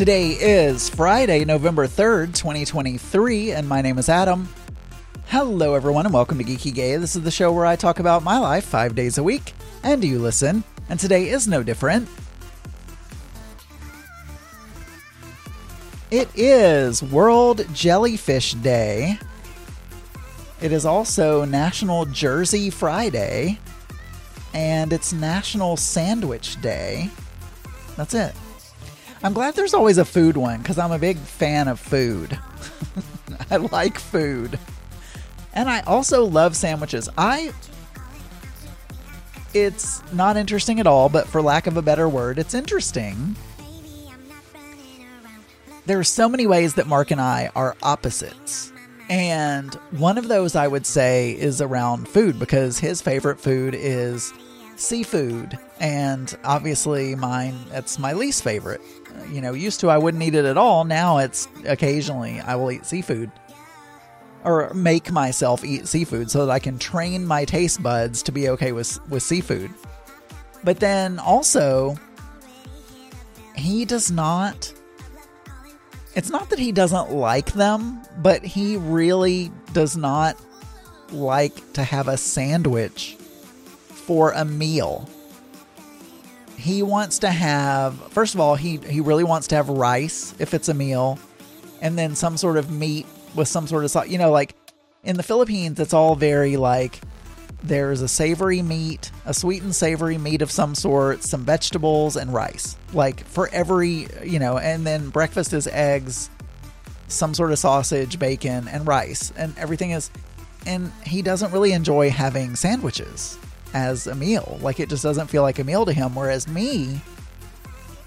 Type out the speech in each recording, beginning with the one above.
Today is Friday, November 3rd, 2023, and my name is Adam. Hello, everyone, and welcome to Geeky Gay. This is the show where I talk about my life five days a week, and you listen, and today is no different. It is World Jellyfish Day. It is also National Jersey Friday, and it's National Sandwich Day. That's it. I'm glad there's always a food one because I'm a big fan of food. I like food. And I also love sandwiches. I. It's not interesting at all, but for lack of a better word, it's interesting. There are so many ways that Mark and I are opposites. And one of those I would say is around food because his favorite food is seafood. And obviously, mine, it's my least favorite you know, used to I wouldn't eat it at all. Now it's occasionally I will eat seafood or make myself eat seafood so that I can train my taste buds to be okay with with seafood. But then also he does not it's not that he doesn't like them, but he really does not like to have a sandwich for a meal he wants to have first of all he he really wants to have rice if it's a meal and then some sort of meat with some sort of sauce. You know like in the philippines it's all very like there's a savory meat a sweet and savory meat of some sort some vegetables and rice. Like for every you know and then breakfast is eggs some sort of sausage bacon and rice and everything is and he doesn't really enjoy having sandwiches as a meal. Like it just doesn't feel like a meal to him. Whereas me,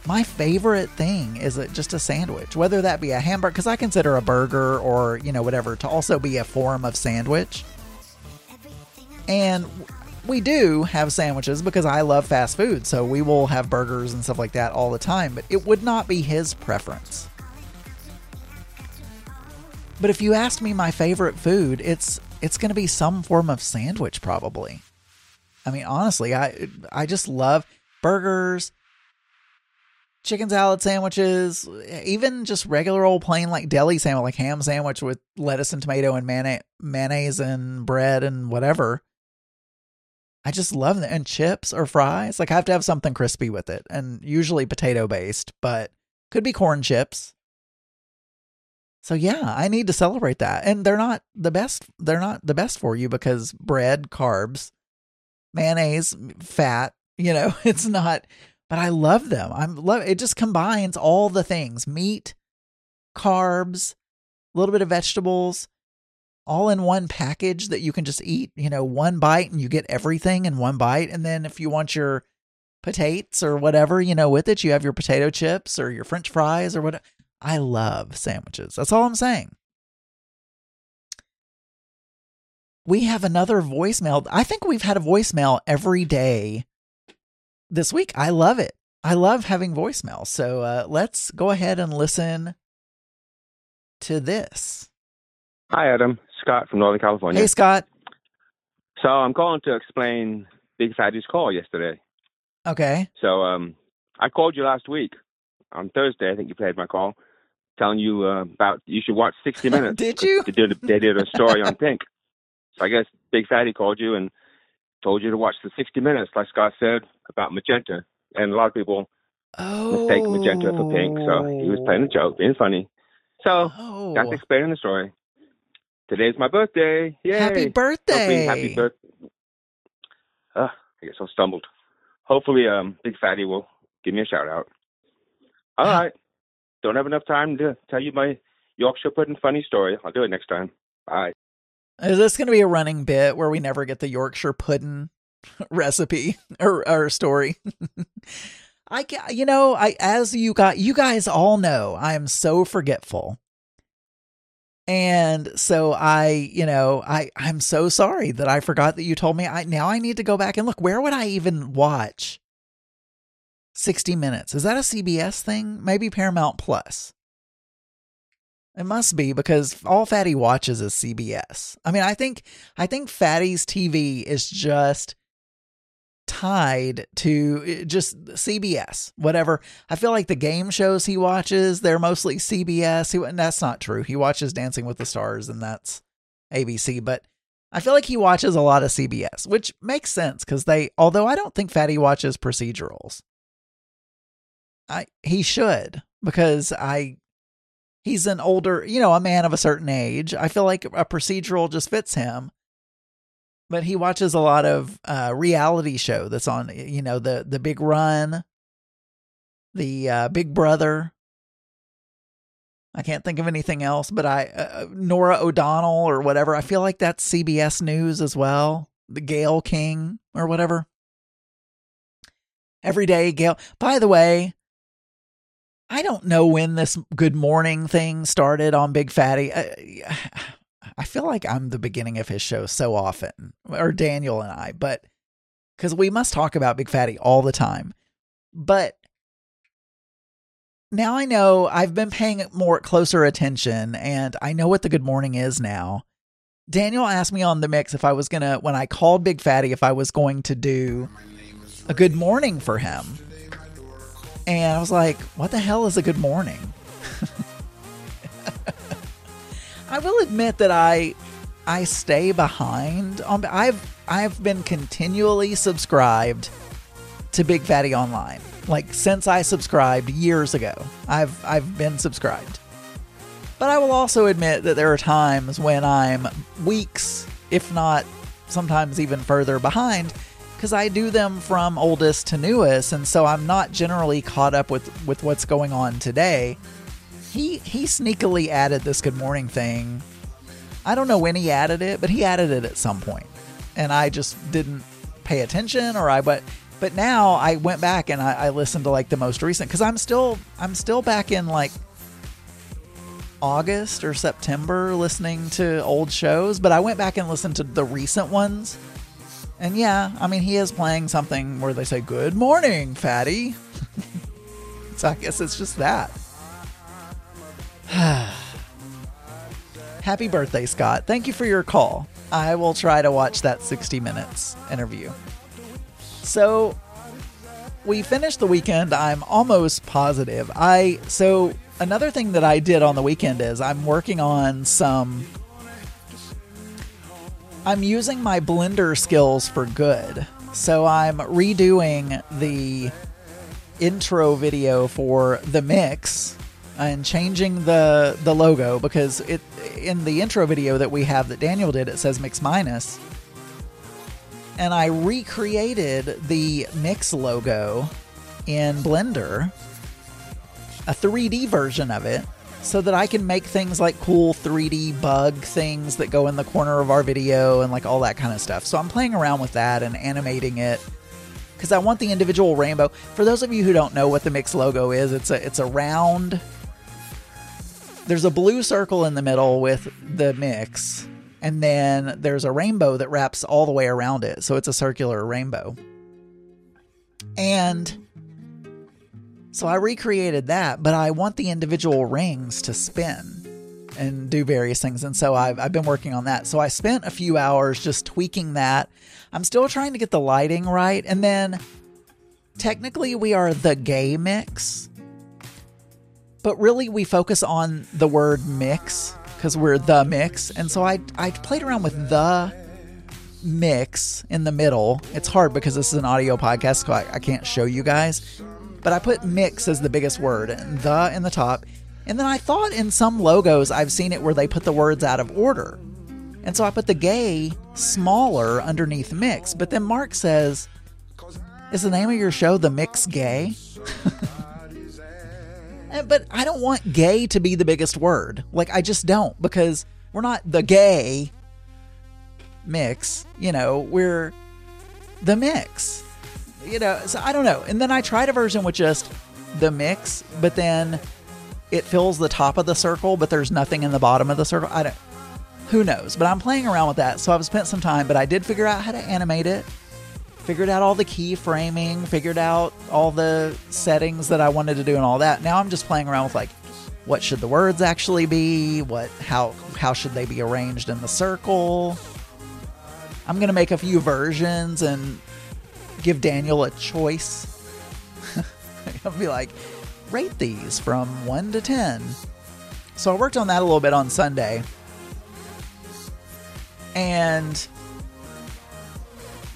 my favorite thing is just a sandwich, whether that be a hamburger, because I consider a burger or, you know, whatever to also be a form of sandwich. And we do have sandwiches because I love fast food. So we will have burgers and stuff like that all the time, but it would not be his preference. But if you asked me my favorite food, it's it's going to be some form of sandwich probably. I mean, honestly, I I just love burgers, chicken salad sandwiches, even just regular old plain like deli sandwich, like ham sandwich with lettuce and tomato and mayonnaise, mayonnaise and bread and whatever. I just love them. And chips or fries. Like I have to have something crispy with it. And usually potato based, but could be corn chips. So yeah, I need to celebrate that. And they're not the best they're not the best for you because bread, carbs, mayonnaise, fat. You know, it's not. But I love them. I'm love. It just combines all the things: meat, carbs, a little bit of vegetables, all in one package that you can just eat. You know, one bite and you get everything in one bite. And then if you want your potatoes or whatever, you know, with it, you have your potato chips or your French fries or what. I love sandwiches. That's all I'm saying. We have another voicemail. I think we've had a voicemail every day this week. I love it. I love having voicemail. So uh, let's go ahead and listen to this. Hi, Adam. Scott from Northern California. Hey, Scott. So I'm calling to explain Big Fatty's call yesterday. Okay. So um, I called you last week on Thursday. I think you played my call, telling you uh, about you should watch 60 Minutes. did you? They did, they did a story on Pink. So I guess Big Fatty called you and told you to watch the 60 Minutes, like Scott said, about magenta. And a lot of people oh. mistake magenta for pink. So he was playing a joke, being funny. So oh. that's explaining the story. Today's my birthday. Yay. Happy birthday. Hopefully, happy birthday. Uh, I guess I stumbled. Hopefully, um, Big Fatty will give me a shout out. All right. Don't have enough time to tell you my Yorkshire pudding funny story. I'll do it next time. Bye. Is this going to be a running bit where we never get the Yorkshire pudding recipe or, or story? I you know, I as you got you guys all know, I am so forgetful. And so I, you know, I I'm so sorry that I forgot that you told me. I now I need to go back and look. Where would I even watch 60 Minutes? Is that a CBS thing? Maybe Paramount Plus. It must be because all Fatty watches is CBS. I mean, I think I think Fatty's TV is just tied to uh, just CBS, whatever. I feel like the game shows he watches, they're mostly CBS. He, and that's not true. He watches Dancing with the Stars, and that's ABC. But I feel like he watches a lot of CBS, which makes sense because they, although I don't think Fatty watches procedurals, I he should because I he's an older, you know, a man of a certain age. I feel like a procedural just fits him. But he watches a lot of uh, reality show that's on, you know, the the Big Run, the uh, Big Brother. I can't think of anything else, but I uh, uh Norah O'Donnell or whatever. I feel like that's CBS News as well. The Gayle King or whatever. Every day, Gayle. By the way, I don't know when this good morning thing started on Big Fatty. Uh, I, I feel like I'm the beginning of his show so often, or Daniel and I, but because we must talk about Big Fatty all the time. But now I know I've been paying more closer attention and I know what the good morning is now. Daniel asked me on the mix if I was going to, when I called Big Fatty, if I was going to do a good morning for him. And I was like, what the hell is a good morning? I will admit that I I stay behind on I've I've been continually subscribed to Big Fatty Online. Like since I subscribed years ago. I've I've been subscribed. But I will also admit that there are times when I'm weeks, if not sometimes even further behind because I do them from oldest to newest, and so I'm not generally caught up with with what's going on today. He he sneakily added this good morning thing. I don't know when he added it, but he added it at some point, and I just didn't pay attention, or I but but now I went back and I, I listened to like the most recent because I'm still I'm still back in like August or September listening to old shows, but I went back and listened to the recent ones and yeah, I mean, he is playing something where they say, Good morning, fatty. so I guess it's just that. Happy birthday, Scott. Thank you for your call. I will try to watch that 60 Minutes interview. So we finished the weekend. I'm almost positive. I so another thing that I did on the weekend is I'm working on some I'm using my Blender skills for good. So I'm redoing the intro video for the mix and changing the the logo because it in the intro video that we have that Daniel did it says mix minus and I recreated the mix logo in Blender a 3D version of it so that I can make things like cool 3D bug things that go in the corner of our video and like all that kind of stuff. So I'm playing around with that and animating it because I want the individual rainbow. For those of you who don't know what the Mix logo is, it's a it's a round. There's a blue circle in the middle with the Mix, and then there's a rainbow that wraps all the way around it. So it's a circular rainbow. And so I recreated that, but I want the individual rings to spin and do various things. And so I've, I've been working on that. So I spent a few hours just tweaking that. I'm still trying to get the lighting right. And then technically, we are the gay mix, but really we focus on the word mix because we're the mix. And so I, I played around with the mix in the middle. It's hard because this is an audio podcast, so I, I can't show you guys but I put mix as the biggest word, the in the top. And then I thought in some logos I've seen it where they put the words out of order. And so I put the gay smaller underneath mix. But then Mark says, Is the name of your show The Mix Gay? but I don't want gay to be the biggest word. Like, I just don't because we're not the gay mix. You know, we're the mix you know, so I don't know. And then I tried a version with just the mix, but then it fills the top of the circle, but there's nothing in the bottom of the circle. I don't. Who knows? But I'm playing around with that, so I've spent some time. But I did figure out how to animate it. Figured out all the key framing, Figured out all the settings that I wanted to do and all that. Now I'm just playing around with like, what should the words actually be? What how how should they be arranged in the circle? I'm gonna make a few versions and give Daniel a choice. I'll be like, rate these from 1 to 10. So I worked on that a little bit on Sunday. And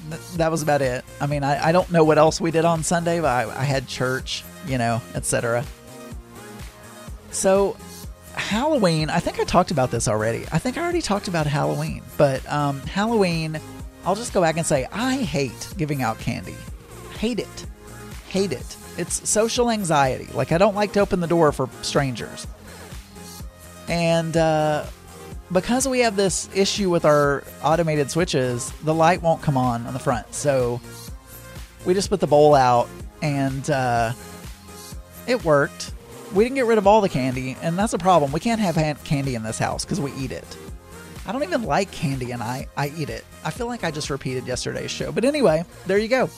th- that was about it. I mean, I, I don't know what else we did on Sunday, but I, I had church, you know, etc. So Halloween, I think I talked about this already. I think I already talked about Halloween, but um, Halloween, I'll just go back and say I hate giving out candy. Hate it. Hate it. It's social anxiety. Like, I don't like to open the door for strangers. And uh, because we have this issue with our automated switches, the light won't come on on the front. So we just put the bowl out and uh, it worked. We didn't get rid of all the candy, and that's a problem. We can't have candy in this house because we eat it. I don't even like candy and I, I eat it. I feel like I just repeated yesterday's show. But anyway, there you go.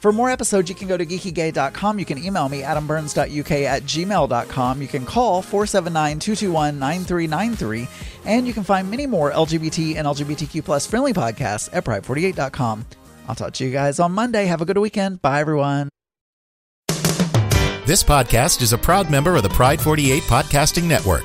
For more episodes, you can go to geekygay.com. You can email me, adamburns.uk at gmail.com. You can call 479 221 9393. And you can find many more LGBT and LGBTQ plus friendly podcasts at pride48.com. I'll talk to you guys on Monday. Have a good weekend. Bye, everyone. This podcast is a proud member of the Pride 48 Podcasting Network.